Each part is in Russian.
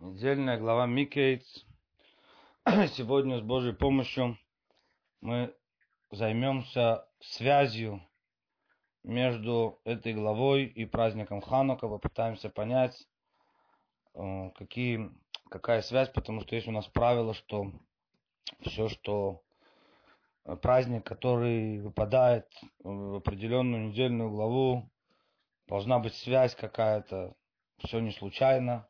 Недельная глава Микейтс. Сегодня с Божьей помощью мы займемся связью между этой главой и праздником Ханука. Попытаемся понять, э, какие, какая связь, потому что есть у нас правило, что все, что э, праздник, который выпадает в определенную недельную главу, должна быть связь какая-то, все не случайно.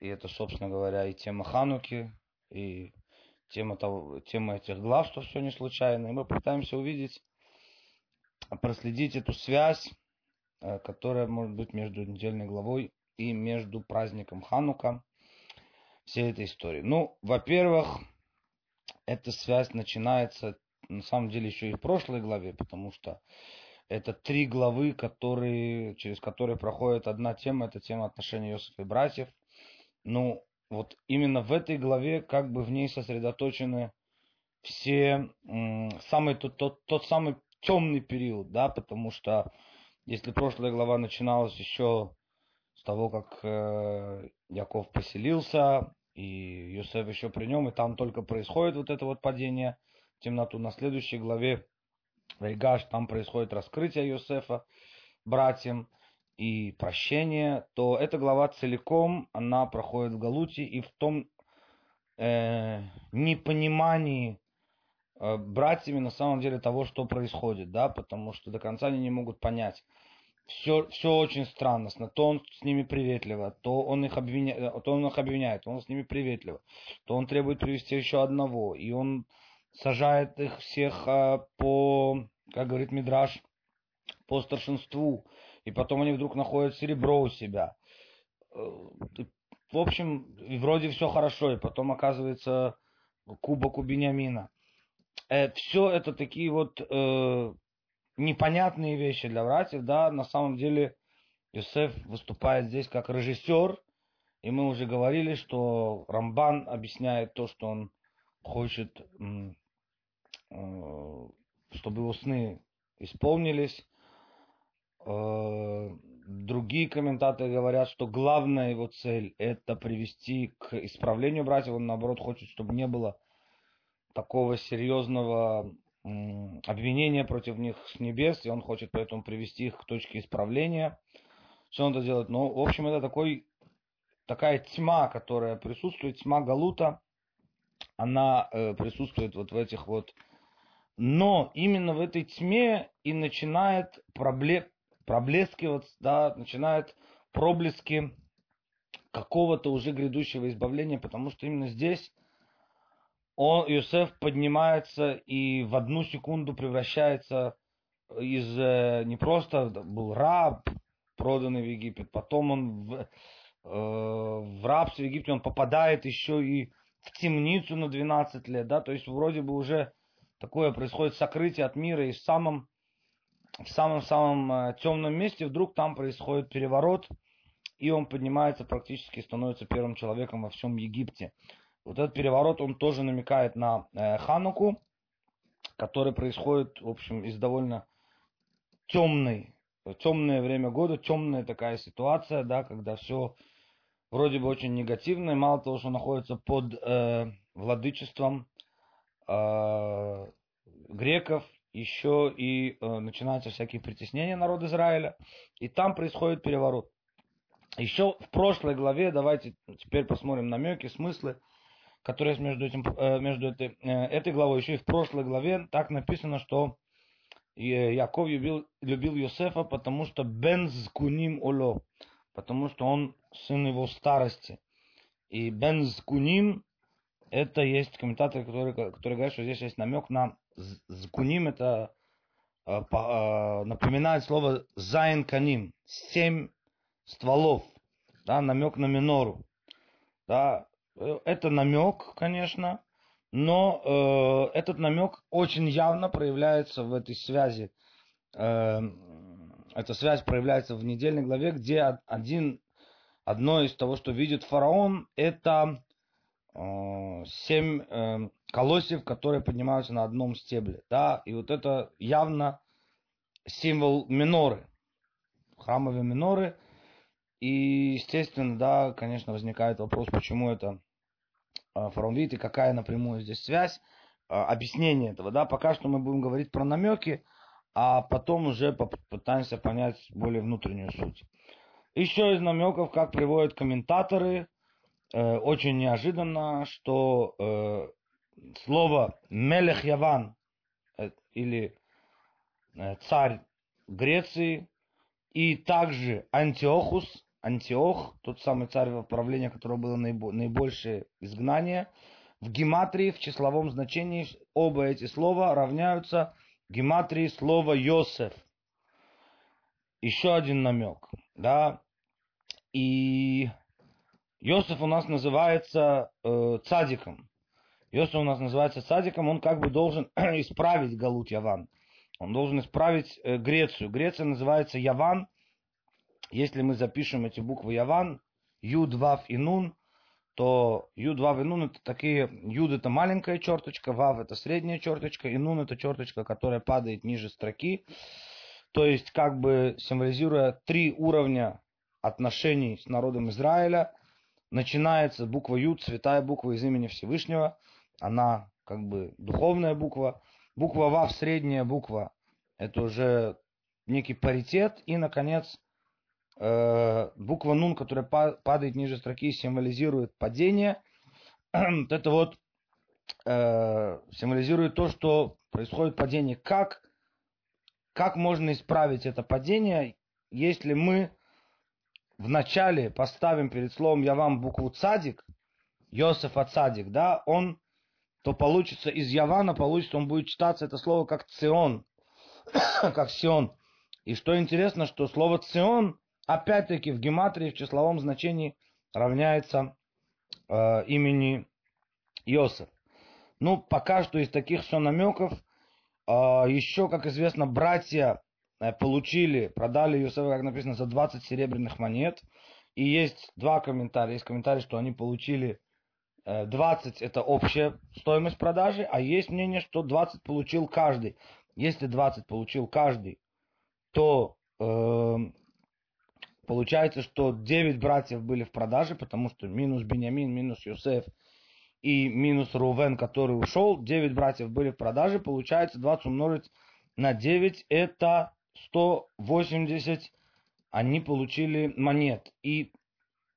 И это, собственно говоря, и тема Хануки, и тема, того, тема этих глав, что все не случайно. И мы пытаемся увидеть, проследить эту связь, э, которая может быть между недельной главой и между праздником Ханука, всей этой истории. Ну, во-первых, эта связь начинается, на самом деле, еще и в прошлой главе, потому что это три главы, которые, через которые проходит одна тема, это тема отношений Иосифа и братьев – ну, вот именно в этой главе как бы в ней сосредоточены все самый тот, тот, тот самый темный период, да, потому что если прошлая глава начиналась еще с того, как э, Яков поселился, и Юсеф еще при нем, и там только происходит вот это вот падение в темноту. На следующей главе Вайгаш, там происходит раскрытие Юсефа братьям и прощение, то эта глава целиком, она проходит в Галуте и в том э, непонимании э, братьями на самом деле того, что происходит, да, потому что до конца они не могут понять. Все, все очень странно. То он с ними приветливо, то он, их обвиняет, то он их обвиняет, то он с ними приветливо, то он требует привести еще одного, и он сажает их всех э, по, как говорит Мидраш, по старшинству и потом они вдруг находят серебро у себя. Э, в общем, вроде все хорошо, и потом оказывается кубок у Бениамина. Э, все это такие вот э, непонятные вещи для братьев, да, на самом деле Юсеф выступает здесь как режиссер, и мы уже говорили, что Рамбан объясняет то, что он хочет, э, чтобы его сны исполнились, другие комментаторы говорят, что главная его цель это привести к исправлению братьев. Он наоборот хочет, чтобы не было такого серьезного обвинения против них с небес, и он хочет поэтому привести их к точке исправления. Что он это делает? Ну, в общем, это такой, такая тьма, которая присутствует, тьма Галута, она э, присутствует вот в этих вот... Но именно в этой тьме и начинает проблем, проблескиваться, да, начинают проблески какого-то уже грядущего избавления, потому что именно здесь он, Иосиф поднимается и в одну секунду превращается из э, не просто был раб, проданный в Египет, потом он в, э, в рабстве в Египте, он попадает еще и в темницу на 12 лет, да, то есть вроде бы уже такое происходит сокрытие от мира и в самом в самом-самом э, темном месте вдруг там происходит переворот, и он поднимается практически, становится первым человеком во всем Египте. Вот этот переворот, он тоже намекает на э, Хануку, который происходит, в общем, из довольно темной, темное время года, темная такая ситуация, да, когда все вроде бы очень негативно, и мало того, что находится под э, владычеством э, греков, еще и э, начинаются всякие притеснения народа Израиля, и там происходит переворот. Еще в прошлой главе, давайте теперь посмотрим намеки, смыслы, которые есть между, этим, э, между этой, э, этой главой. Еще и в прошлой главе так написано, что Яков любил, любил Йосефа, потому что בן זקונים הוא לו, потому что он сын его старости. И בן זקונים, это есть комментаторы, которые, которые говорят, что здесь есть намек на זקונים это э, э, напоминает слово זי״ן קנים, семь стволов, да, намек на минору. Да, э, это намек, конечно, но э, этот намек очень явно проявляется в этой связи. Э, эта связь проявляется в недельной главе, где один, одно из того, что видит фараон, это семь э, колосьев, которые поднимаются на одном стебле. Да? И вот это явно символ миноры. Храмовые миноры. И, естественно, да, конечно, возникает вопрос, почему это а, фараон видит и какая напрямую здесь связь, а, объяснение этого, да, пока что мы будем говорить про намеки, а потом уже попытаемся понять более внутреннюю суть. Еще из намеков, как приводят комментаторы, э, очень неожиданно, что э, слово Мелех Яван э, или э, царь Греции и также Антиохус, Антиох, тот самый царь в правлении, которого было наибольшее изгнание, в гематрии, в числовом значении, оба эти слова равняются гематрии слова Йосеф. Еще один намек, да, и Йосеф у нас называется э, цадиком. Йосиф у нас называется цадиком, он как бы должен исправить Галут Яван. Он должен исправить э, Грецию. Греция называется Яван. Если мы запишем эти буквы Яван, Юд, Вав и Нун, то Юд, Вав и Нун это такие, Юд это маленькая черточка, Вав это средняя черточка, и Нун это черточка, которая падает ниже строки. То есть как бы символизируя три уровня отношений с народом Израиля. Начинается буква Юд, святая буква из имени Всевышнего. Она как бы духовная буква. Буква Вав, средняя буква, это уже некий паритет. И, наконец, э, буква Нун, которая падает ниже строки, символизирует падение. это вот э, символизирует то, что происходит падение. Как, как можно исправить это падение, если мы вначале поставим перед словом «я вам» букву «цадик», Йосефа «цадик», да, он, то получится из Явана, получится, он будет читаться это слово как «цион», как «сион». И что интересно, что слово «цион» опять-таки в гематрии, в числовом значении равняется э, имени Йосеф. Ну, пока что из таких все намеков. Э, еще, как известно, братья получили, продали Юсефа, как написано, за 20 серебряных монет. И есть два комментария. Есть комментарий, что они получили 20 э, это общая стоимость продажи, а есть мнение, что 20 получил каждый. Если 20 получил каждый, то э, получается, что 9 братьев были в продаже, потому что минус Бениамин, минус Юсеф и минус Рувен, который ушел, 9 братьев были в продаже, получается 20 умножить на 9, это 180 они получили монет. И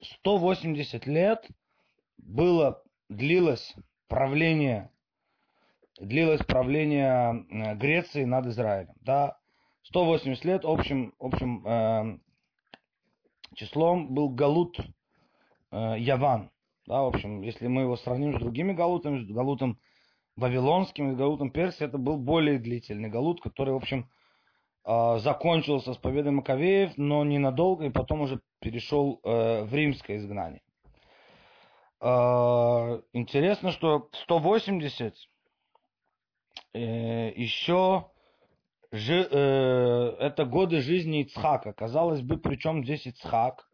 180 лет было, длилось правление, длилось правление э, Греции над Израилем. Да, 180 лет общим, общим э, числом был Галут э, Яван. Да, в общем, если мы его сравним с другими галутами, с галутом вавилонским и галутом Персии, это был более длительный галут, который, в общем, закончился с победой Маковеев, но ненадолго, и потом уже перешел э, в римское изгнание. А, интересно, что 180 э, еще э, это годы жизни Ицхака. Казалось бы, причем здесь Ицхак,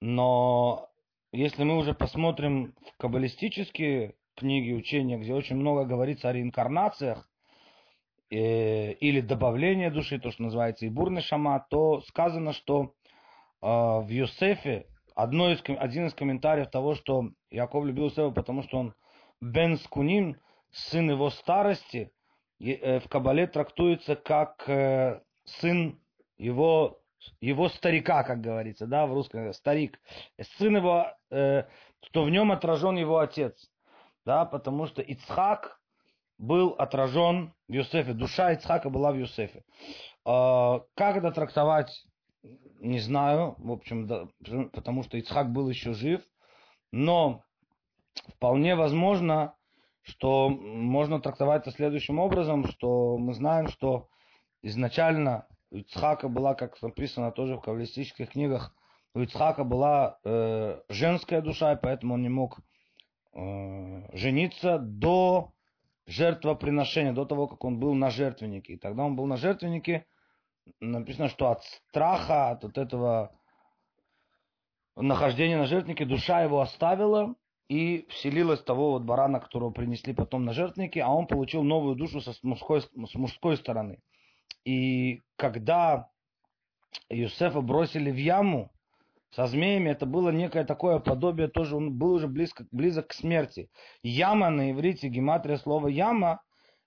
но если мы уже посмотрим в каббалистические книги, учения, где очень много говорится о реинкарнациях, э, или добавление души, то, что называется ибурный шама, то сказано, что э, в Йосефе одно из, один из комментариев того, что Яков любил Йосефа, потому что он бен скуним, сын его старости, э, в Кабале трактуется как э, сын его его старика, как говорится, да, в русском старик, сын его, э, что в нем отражен его отец, да, потому что Ицхак был отражен в Юсефе. Душа Ицхака была в Юсефе. А, как это трактовать, не знаю. В общем, да, потому что Ицхак был еще жив. Но вполне возможно, что можно трактовать это следующим образом, что мы знаем, что изначально у Ицхака была, как написано тоже в каббалистических книгах, у Ицхака была э, женская душа, и поэтому он не мог э, жениться до жертвоприношения, до того, как он был на жертвеннике. И тогда он был на жертвеннике, написано, что от страха, от вот этого нахождения на жертвеннике душа его оставила и вселилась того вот барана, которого принесли потом на жертвеннике, а он получил новую душу со, с, мужской, с мужской стороны. И когда Юсефа бросили в яму, со змеями, это было некое такое подобие, тоже он был уже близко, близок к смерти. Яма на иврите, гематрия слова яма,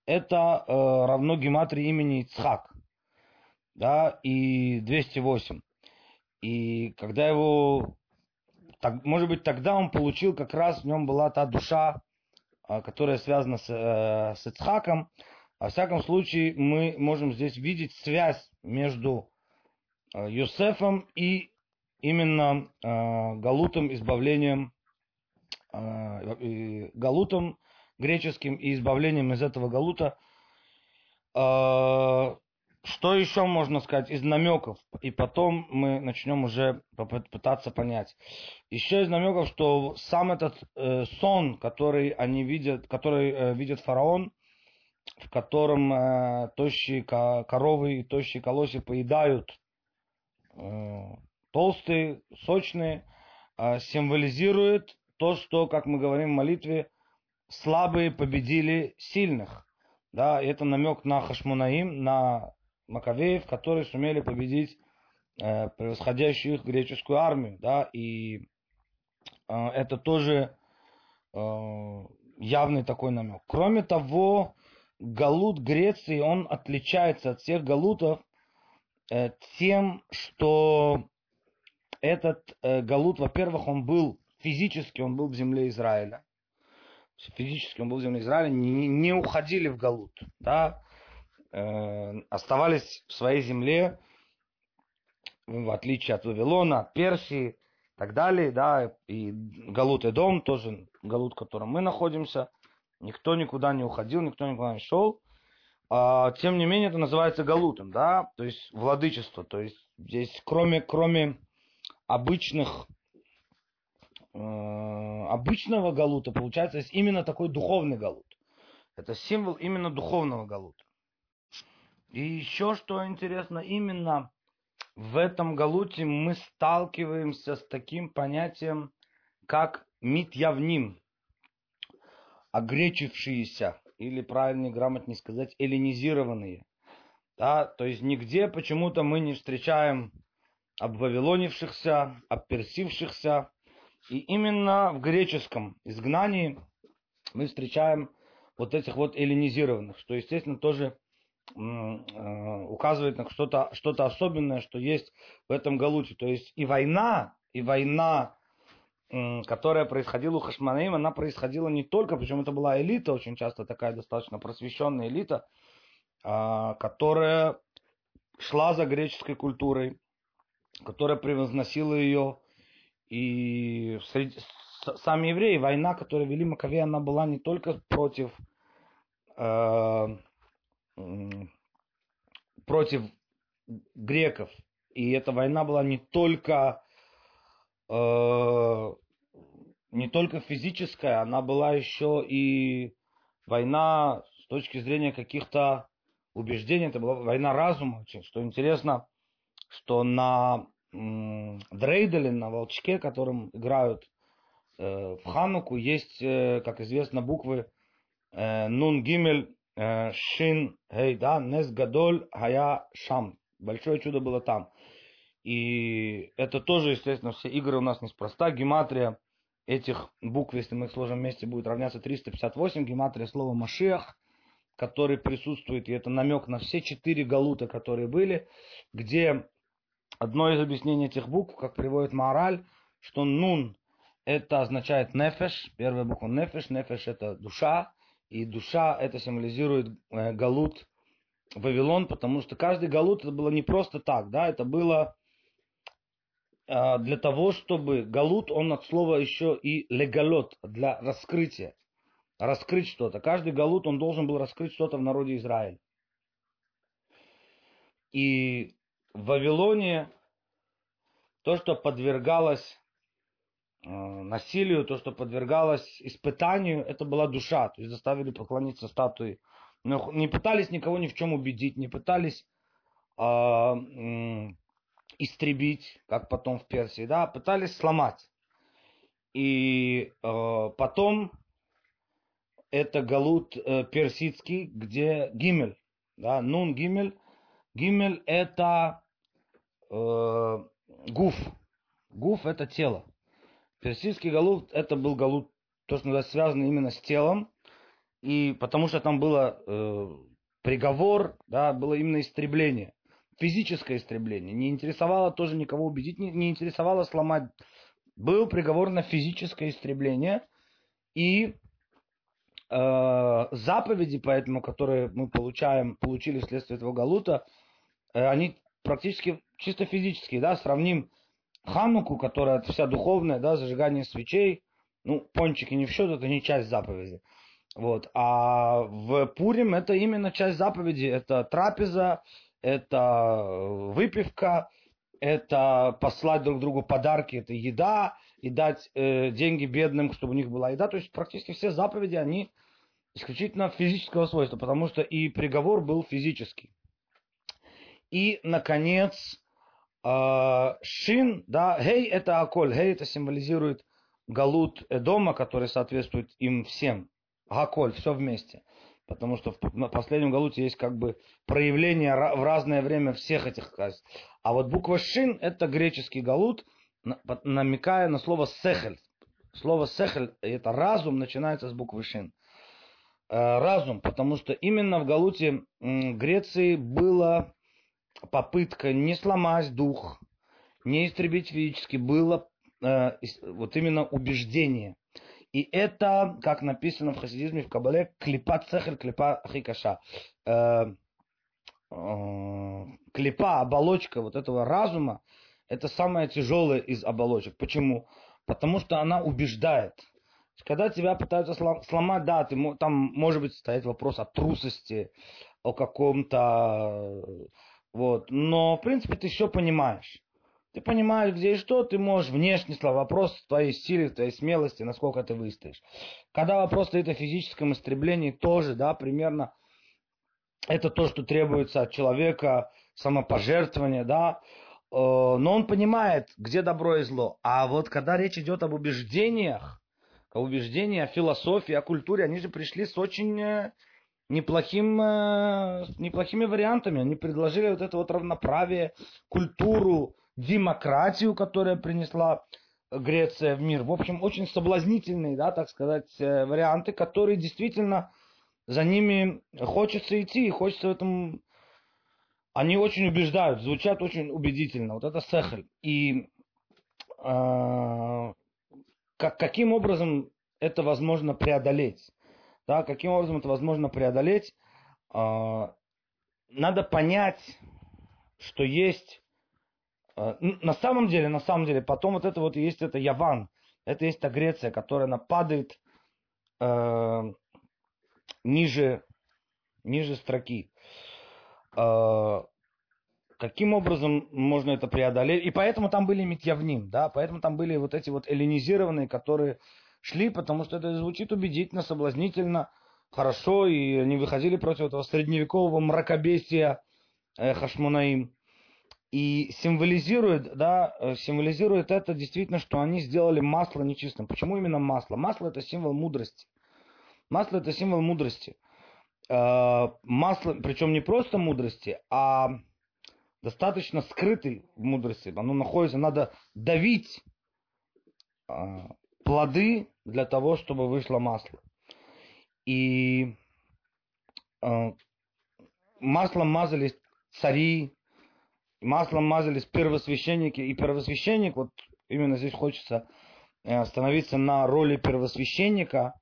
это э, равно гематрии имени Ицхак, да, и 208. И когда его, так, может быть, тогда он получил, как раз в нем была та душа, э, которая связана с, э, с Ицхаком. Во всяком случае, мы можем здесь видеть связь между э, Йосефом и именно э, галутом, избавлением, э, галутом греческим и избавлением из этого галута. Э, что еще можно сказать из намеков? И потом мы начнем уже пытаться понять. Еще из намеков, что сам этот э, сон, который они видят, который э, видит фараон, в котором э, тощие коровы и тощие колоси поедают э, толстые, сочные, а, символизирует то, что, как мы говорим в молитве, слабые победили сильных. Да, это намек на Хашмунаим, на Маковеев, которые сумели победить э, превосходящую их греческую армию. Да, и э, это тоже э, явный такой намек. Кроме того, галут Греции, он отличается от всех галутов э, тем, что этот э, Галут, во-первых, он был физически, он был в земле Израиля. Физически он был в земле Израиля, не, не уходили в Галут, да, э, оставались в своей земле, в отличие от Вавилона, от Персии и так далее, да, и Галут и дом, тоже Галут, в котором мы находимся, никто никуда не уходил, никто никуда не шел, а, тем не менее это называется Галутом, да, то есть владычество, то есть здесь кроме, кроме обычных э, обычного галута, получается, есть именно такой духовный галут. Это символ именно духовного галута. И еще что интересно, именно в этом галуте мы сталкиваемся с таким понятием, как митьявним, огречившиеся, или правильнее, грамотнее сказать, эллинизированные. Да, то есть нигде почему-то мы не встречаем обвавилонившихся, обперсившихся. И именно в греческом изгнании мы встречаем вот этих вот эллинизированных, что, естественно, тоже э, указывает на что-то что особенное, что есть в этом Галуте. То есть и война, и война, которая происходила у Хашманаим, она происходила не только, причем это была элита, очень часто такая достаточно просвещенная элита, а, которая шла за греческой культурой, которая превозносила ее. И среди, сами евреи, война, которую вели Маковеи, она была не только против, э, против греков. И эта война была не только, э, не только физическая, она была еще и война с точки зрения каких-то убеждений. Это была война разума, что интересно что на дрейделе, на волчке, которым играют э, в Хануку, есть, э, как известно, буквы э, Нун Гимель э, Шин Хей, да, Нес Гадоль Хая Шам. Большое чудо было там. И это тоже, естественно, все игры у нас неспроста. Гематрия этих букв, если мы их сложим вместе, будет равняться 358. Гематрия слова Машиах, который присутствует, и это намек на все четыре галута, которые были, где Одно из объяснений этих букв, как приводит Мораль, что нун это означает нефеш, первая буква нефеш, нефеш это душа, и душа это символизирует э, галут Вавилон, потому что каждый галут это было не просто так, да, это было э, для того, чтобы галут, он от слова еще и легалот, для раскрытия, раскрыть что-то. Каждый галут, он должен был раскрыть что-то в народе Израиля. И в Вавилоне то, что подвергалось э, насилию, то, что подвергалось испытанию, это была душа. То есть заставили поклониться статуе. Но не пытались никого ни в чем убедить, не пытались э, э, истребить, как потом в Персии, да, пытались сломать. И э, потом это галут э, персидский, где гимель, да, нун гимель. Гимель это гуф, Гуф это тело. Персидский галут это был галут, то, что называется, связано именно с телом. И потому что там было э, приговор, да, было именно истребление. Физическое истребление. Не интересовало тоже никого убедить, не, не интересовало сломать. Был приговор на физическое истребление. И э, заповеди, поэтому, которые мы получаем, получили вследствие этого галута, э, они практически чисто физические, да, сравним Хануку, которая вся духовная, да, зажигание свечей, ну, пончики не в счет, это не часть заповеди. Вот. А в Пурим это именно часть заповеди, это трапеза, это выпивка, это послать друг другу подарки, это еда, и дать э, деньги бедным, чтобы у них была еда. То есть практически все заповеди, они исключительно физического свойства, потому что и приговор был физический. И, наконец, э, шин, да, гей это аколь, гей это символизирует галут Эдома, который соответствует им всем. Гаколь, все вместе. Потому что в последнем галуте есть как бы проявление в разное время всех этих качеств. А вот буква шин это греческий галут, намекая на слово сехель. Слово сехель, это разум, начинается с буквы шин. Э, разум, потому что именно в галуте Греции была попытка не сломать дух, не истребить физически, было э, вот именно убеждение. И это, как написано в хасидизме, в Кабале, клипа цехель, клипа хикаша. Э, э, клипа, оболочка вот этого разума, это самая тяжелая из оболочек. Почему? Потому что она убеждает. Когда тебя пытаются сломать, да, ты, там может быть стоять вопрос о трусости, о каком-то... Вот. Но, в принципе, ты все понимаешь. Ты понимаешь, где и что, ты можешь внешне слова. Вопрос твоей силы, твоей смелости, насколько ты выстоишь. Когда вопрос стоит о физическом истреблении, тоже, да, примерно это то, что требуется от человека, самопожертвование, да, э, но он понимает, где добро и зло. А вот когда речь идет об убеждениях, о убеждении, о философии, о культуре, они же пришли с очень э, неплохим, э, неплохими вариантами. Они предложили вот это вот равноправие, культуру, демократию, которая принесла Греция в мир. В общем, очень соблазнительные, да, так сказать, э, варианты, которые действительно за ними хочется идти, и хочется в этом... Они очень убеждают, звучат очень убедительно. Вот это сехель. И э, как, каким образом это возможно преодолеть? Да, каким образом это возможно преодолеть? Э, надо понять, что есть а, на самом деле, на самом деле, потом вот это вот есть это Яван, это есть та Греция, которая она падает э, ниже, ниже строки. Каким образом можно это преодолеть? И поэтому там были Митьявним, да, поэтому там были вот эти вот эллинизированные, которые шли, потому что это звучит убедительно, соблазнительно, хорошо, и они выходили против этого средневекового мракобесия э, Хашмунаим. И символизирует, да, э, символизирует это действительно, что они сделали масло нечистым. Почему именно масло? Масло это символ мудрости. Масло это символ мудрости. Э, масло, причем не просто мудрости, а достаточно скрытой мудрости. Оно находится, надо давить э, плоды для того, чтобы вышло масло. И маслом мазались цари, маслом мазались первосвященники, и первосвященник, вот именно здесь хочется э, остановиться на роли первосвященника,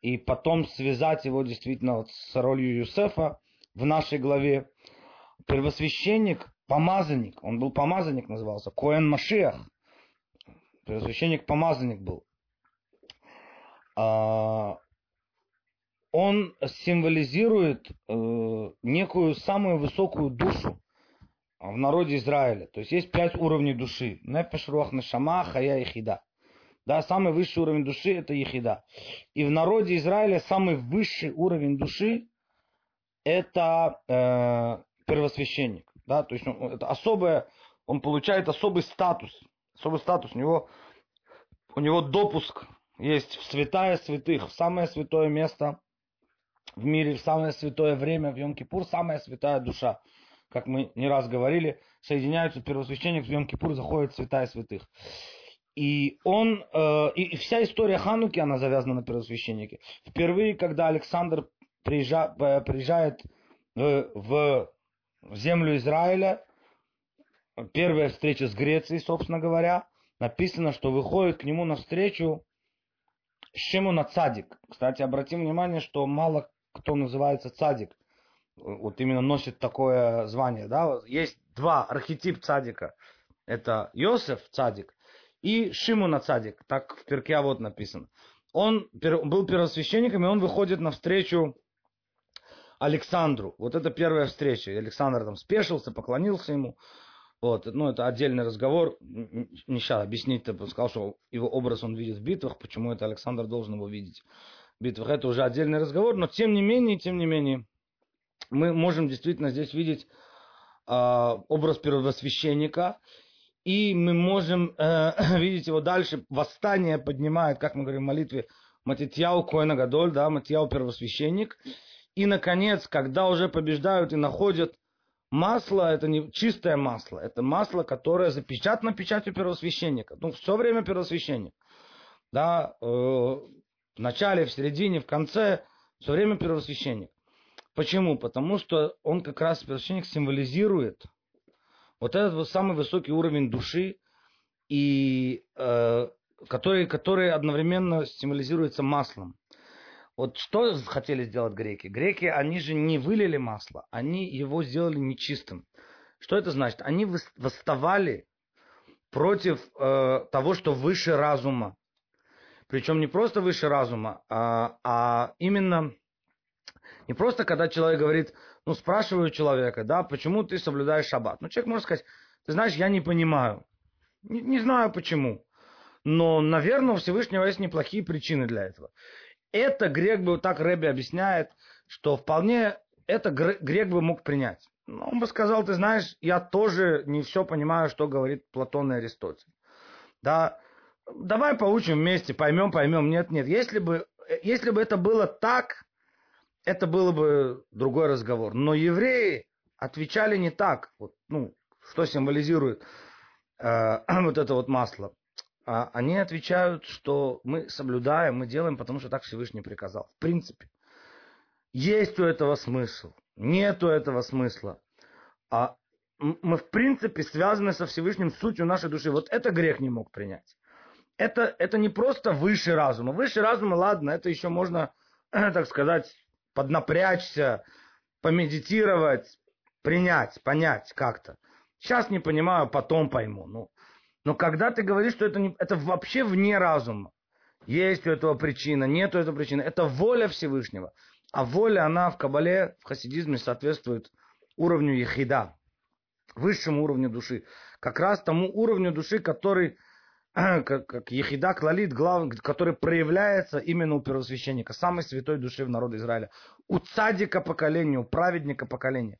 и потом связать его действительно вот с ролью Юсефа в нашей главе. Первосвященник, помазанник, он был помазанник, назывался, Коэн Машиах. Первосвященник-помазанник был. А, он символизирует э, некую самую высокую душу в народе Израиля. То есть есть пять уровней души. Нефеш, руах, нешама, хая и хида. Да, самый высший уровень души это ехида. И в народе Израиля самый высший уровень души это э, первосвященник. Да, то есть ну, это особое, он получает особый статус. Особый статус. У него, у него допуск есть в святая святых, в самое святое место в мире, в самое святое время, в Йом-Кипур, самая святая душа как мы не раз говорили, соединяются первосвященник в Йом Кипур, заходит святая святых. И он, э, и вся история Хануки, она завязана на первосвященнике. Впервые, когда Александр приезжа, э, приезжает в, в землю Израиля, первая встреча с Грецией, собственно говоря, написано, что выходит к нему навстречу Шимуна Цадик. Кстати, обратим внимание, что мало кто называется Цадик. Вот именно носит такое звание. Да? Есть два архетип Цадика. Это Йосеф Цадик и Шимуна Цадик, так в перке вот написано. Он был первосвященником, и он выходит навстречу Александру. Вот это первая встреча. Александр там спешился, поклонился ему. Вот, ну, это отдельный разговор. Не сейчас объяснить, он сказал, что его образ он видит в битвах, почему это Александр должен его видеть в битвах. Это уже отдельный разговор, но тем не менее, тем не менее, мы можем действительно здесь видеть э, образ первосвященника, и мы можем э, видеть его дальше. Восстание поднимает, как мы говорим в молитве, Матитьяу Коэна Гадоль, да, Матитьяу первосвященник. И, наконец, когда уже побеждают и находят масло, это не чистое масло, это масло, которое запечатано печатью первосвященника. Ну, все время первосвященник. Да, э, в начале, в середине, в конце, все время первосвященник. Почему? Потому что он как раз, первосвященник, символизирует вот этот вот самый высокий уровень души, и, э, который, который одновременно символизируется маслом. Вот что хотели сделать греки? Греки, они же не вылили масло, они его сделали нечистым. Что это значит? Они восставали против э, того, что выше разума. Причем не просто выше разума, а, а именно не просто когда человек говорит, ну, спрашиваю человека, да, почему ты соблюдаешь шаббат. Ну, человек может сказать, ты знаешь, я не понимаю. Не, не знаю почему. Но, наверное, у Всевышнего есть неплохие причины для этого. Это грек бы, так Рэби объясняет, что вполне это грек бы мог принять. Но он бы сказал, ты знаешь, я тоже не все понимаю, что говорит Платон и Аристотель. Да, давай поучим вместе, поймем, поймем. Нет, нет. Если бы, если бы это было так, это было бы другой разговор. Но евреи отвечали не так. Вот, ну, что символизирует э, вот это вот масло. А они отвечают, что мы соблюдаем, мы делаем, потому что так Всевышний приказал. В принципе. Есть у этого смысл. Нет у этого смысла. А мы, в принципе, связаны со Всевышним сутью нашей души. Вот это грех не мог принять. Это, это не просто выше разума. Выше разума, ладно, это еще можно, так сказать, поднапрячься, помедитировать, принять, понять как-то. Сейчас не понимаю, потом пойму. Ну, но когда ты говоришь, что это, не, это вообще вне разума, есть у этого причина, нет у этого причины, это воля Всевышнего. А воля, она в Кабале, в хасидизме соответствует уровню ехида, высшему уровню души. Как раз тому уровню души, который как, как ехида клалит, глав, который проявляется именно у первосвященника, самой святой души в народе Израиля. У цадика поколения, у праведника поколения.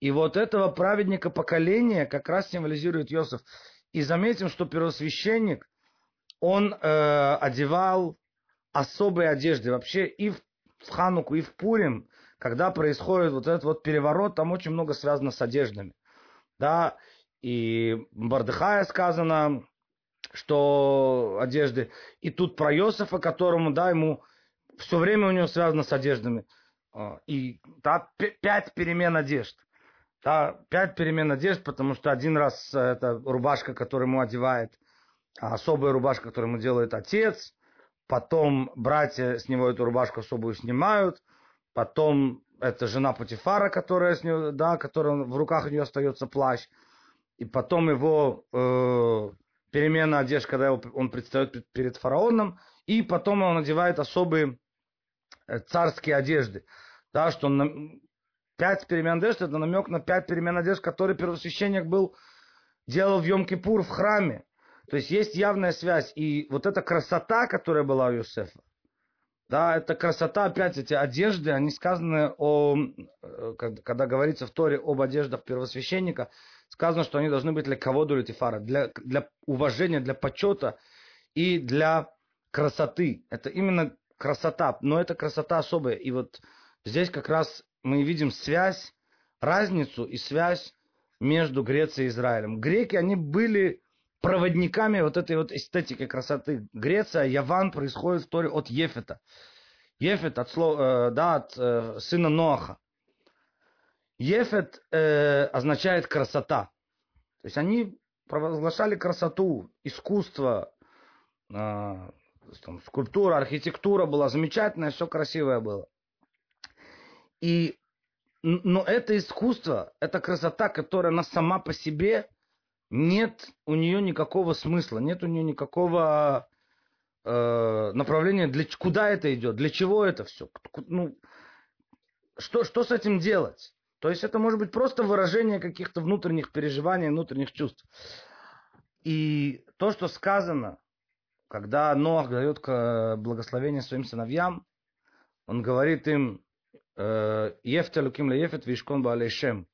И вот этого праведника поколения как раз символизирует Иосиф. И заметим, что первосвященник, он э, одевал особые одежды. Вообще и в, Хануку, и в Пурим, когда происходит вот этот вот переворот, там очень много связано с одеждами. Да, и Бардыхая сказано, что одежды. И тут про Йосифа, которому, да, ему все время у него связано с одеждами. А, и да, пять перемен одежд. Да, пять перемен одежд, потому что один раз это рубашка, которую ему одевает, а особая рубашка, которую ему делает отец. Потом братья с него эту рубашку особую снимают. Потом это жена Путифара, которая с него, да, которая в руках у нее остается плащ. И потом его э, перемена одежды, когда он предстает перед фараоном, и потом он надевает особые э, царские одежды. Да, что он, пять перемен одежды, это намек на пять перемен одежды, которые первосвященник был, делал в Йом-Кипур в храме. То есть есть явная связь. И вот эта красота, которая была у Юсефа, да, это красота, опять эти одежды, они сказаны о, э, когда говорится в Торе об одеждах первосвященника, сказано, что они должны быть для кого-то тифара, для, для уважения, для почета и для красоты. Это именно красота, но это красота особая. И вот здесь как раз мы видим связь разницу и связь между Грецией и Израилем. Греки, они были проводниками вот этой вот эстетики красоты. Греция, Яван происходит в Торе от Ефета. Ефет от, слова, э, да, от э, сына Ноаха. Ефет э, означает красота. То есть они провозглашали красоту, искусство, э, там, скульптура, архитектура была замечательная, все красивое было. И, но это искусство, это красота, которая она сама по себе, нет у нее никакого смысла, нет у нее никакого э, направления, для, куда это идет, для чего это все. Ну, что, что с этим делать? То есть это может быть просто выражение каких-то внутренних переживаний, внутренних чувств. И то, что сказано, когда Ноах дает благословение своим сыновьям, он говорит им, «Э, יפת אלוקים ליפת וישכן באהלי שם.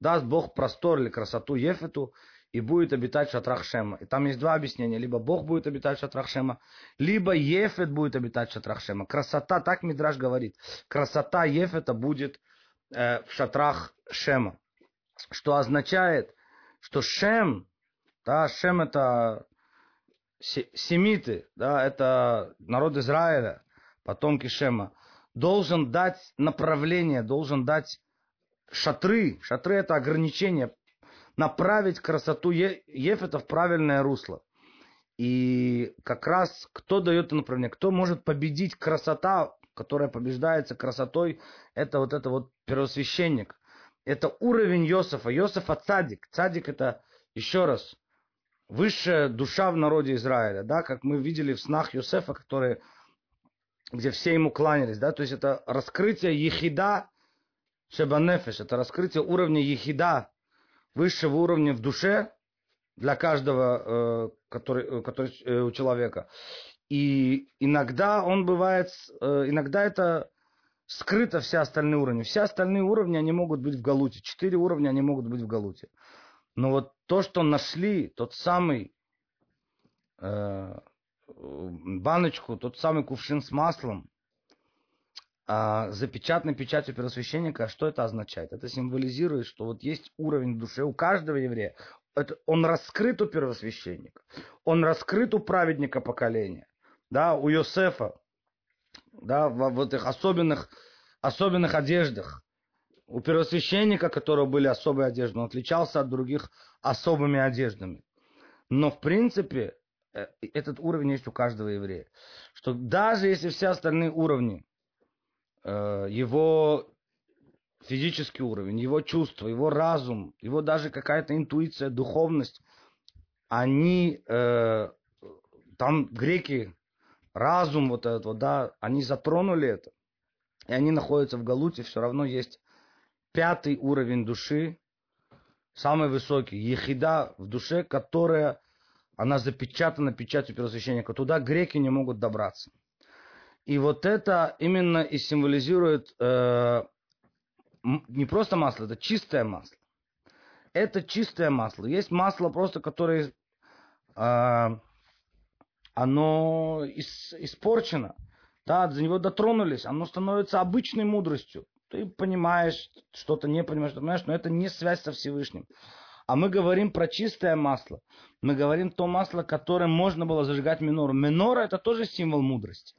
Даст Бог простор или красоту Ефету, и будет обитать в шатрах Шема. И там есть два объяснения. Либо Бог будет обитать в шатрах Шема, либо Ефет будет обитать в шатрах Шема. Красота, так Мидраш говорит, красота Ефета будет э, в шатрах Шема. Что означает, что Шем, да, Шем это семиты, да, это народ Израиля, потомки Шема, должен дать направление, должен дать шатры. Шатры это ограничение, направить красоту Ефета в правильное русло. И как раз кто дает направление, кто может победить красота, которая побеждается красотой, это вот это вот первосвященник. Это уровень Йосифа. Йосифа цадик. Цадик это, еще раз, высшая душа в народе Израиля, да, как мы видели в снах Йосефа, которые, где все ему кланялись, да, то есть это раскрытие ехида шебанефеш, это раскрытие уровня ехида, высшего уровня в душе для каждого, э, который, э, который э, у человека. И иногда он бывает, иногда это скрыто все остальные уровни. Все остальные уровни, они могут быть в Галуте. Четыре уровня, они могут быть в Галуте. Но вот то, что нашли, тот самый э, баночку, тот самый кувшин с маслом, э, запечатанной печатью первосвященника, что это означает? Это символизирует, что вот есть уровень в душе у каждого еврея. Это, он раскрыт у первосвященника, он раскрыт у праведника поколения, да, у Йосефа, да, в, в этих особенных, особенных одеждах, у первосвященника, у которого были особые одежды, он отличался от других особыми одеждами. Но в принципе этот уровень есть у каждого еврея. Что даже если все остальные уровни, э, его физический уровень, его чувства, его разум, его даже какая-то интуиция, духовность, они, э, там греки, разум вот этот вот, да, они затронули это, и они находятся в Галуте, все равно есть пятый уровень души, самый высокий, ехида в душе, которая, она запечатана печатью первосвященника. Туда греки не могут добраться. И вот это именно и символизирует э, не просто масло, это чистое масло. Это чистое масло. Есть масло просто, которое э, оно ис, испорчено. Да, за него дотронулись, оно становится обычной мудростью ты понимаешь, что-то не понимаешь, что понимаешь, но это не связь со Всевышним. А мы говорим про чистое масло. Мы говорим то масло, которое можно было зажигать минору. Минора это тоже символ мудрости.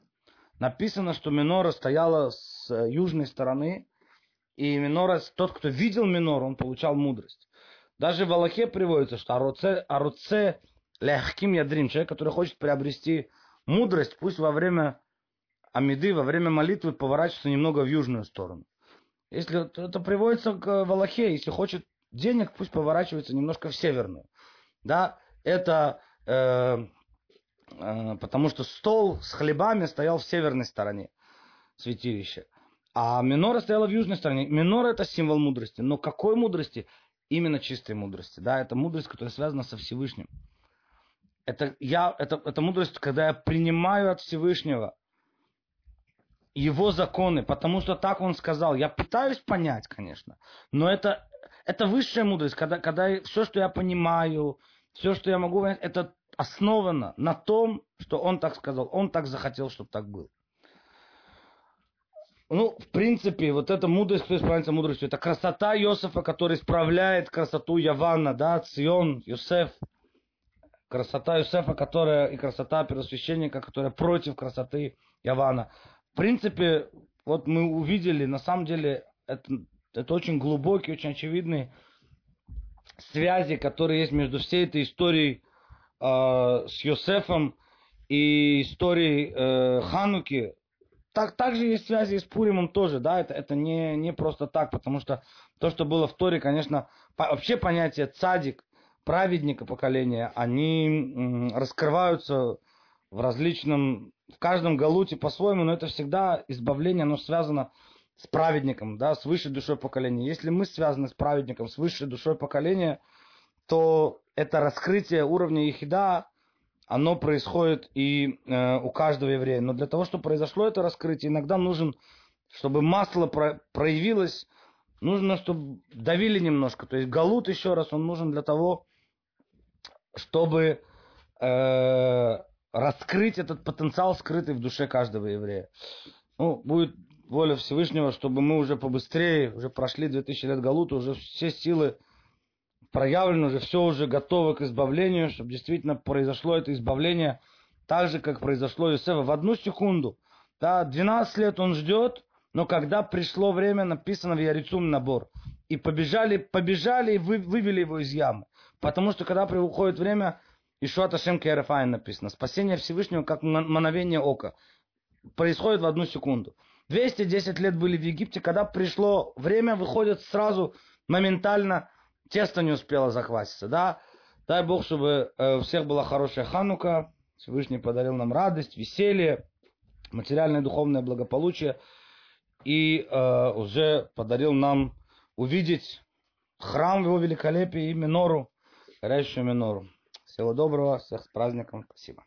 Написано, что минора стояла с южной стороны, и минора, тот, кто видел минору, он получал мудрость. Даже в Аллахе приводится, что аруце, аруце лягким ядрим, человек, который хочет приобрести мудрость, пусть во время Амиды, во время молитвы поворачивается немного в южную сторону. Если это приводится к Валахе, если хочет денег, пусть поворачивается немножко в северную. Да, это э, э, потому что стол с хлебами стоял в северной стороне святилища. А минора стояла в южной стороне. Минора это символ мудрости. Но какой мудрости? Именно чистой мудрости. Да, это мудрость, которая связана со Всевышним. Это, я, это, это мудрость, когда я принимаю от Всевышнего его законы, потому что так он сказал. Я пытаюсь понять, конечно, но это, это высшая мудрость, когда, когда все, что я понимаю, все, что я могу понять, это основано на том, что он так сказал, он так захотел, чтобы так было. Ну, в принципе, вот эта мудрость, кто исправляется мудростью, это красота Иосифа, который исправляет красоту Явана, да, Цион, Йосеф. Красота Иосифа, которая, и красота первосвященника, которая против красоты Явана. В принципе, вот мы увидели, на самом деле, это, это очень глубокие, очень очевидные связи, которые есть между всей этой историей э, с Йосефом и историей э, Хануки, так, также есть связи и с Пуримом тоже, да, это, это не, не просто так, потому что то, что было в Торе, конечно, по, вообще понятие цадик, праведника поколения, они м, раскрываются в различном, в каждом галуте по-своему, но это всегда избавление, оно связано с праведником, да, с высшей душой поколения. Если мы связаны с праведником, с высшей душой поколения, то это раскрытие уровня Ехида, оно происходит и э, у каждого еврея. Но для того, чтобы произошло это раскрытие, иногда нужен, чтобы масло про, проявилось, нужно, чтобы давили немножко. То есть галут, еще раз, он нужен для того, чтобы э, раскрыть этот потенциал, скрытый в душе каждого еврея. Ну, будет воля Всевышнего, чтобы мы уже побыстрее, уже прошли 2000 лет галута, уже все силы проявлено уже, все уже готово к избавлению, чтобы действительно произошло это избавление так же, как произошло Иосифа, в одну секунду. Да, 12 лет он ждет, но когда пришло время, написано ויריצוהו מן הבור. И побежали, побежали и вы, вывели его из ямы. Потому что когда приходит время, ישועת השם כהרף עין написано, спасение Всевышнего как мановение ока. Происходит в одну секунду. 210 лет были в Египте, когда пришло время, выходят сразу моментально тесто не успело захватиться, да. Дай Бог, чтобы э, у всех была хорошая ханука, Всевышний подарил нам радость, веселье, материальное и духовное благополучие, и э, уже подарил нам увидеть храм его великолепии и минору, горящую минору. Всего доброго, всех с праздником, спасибо.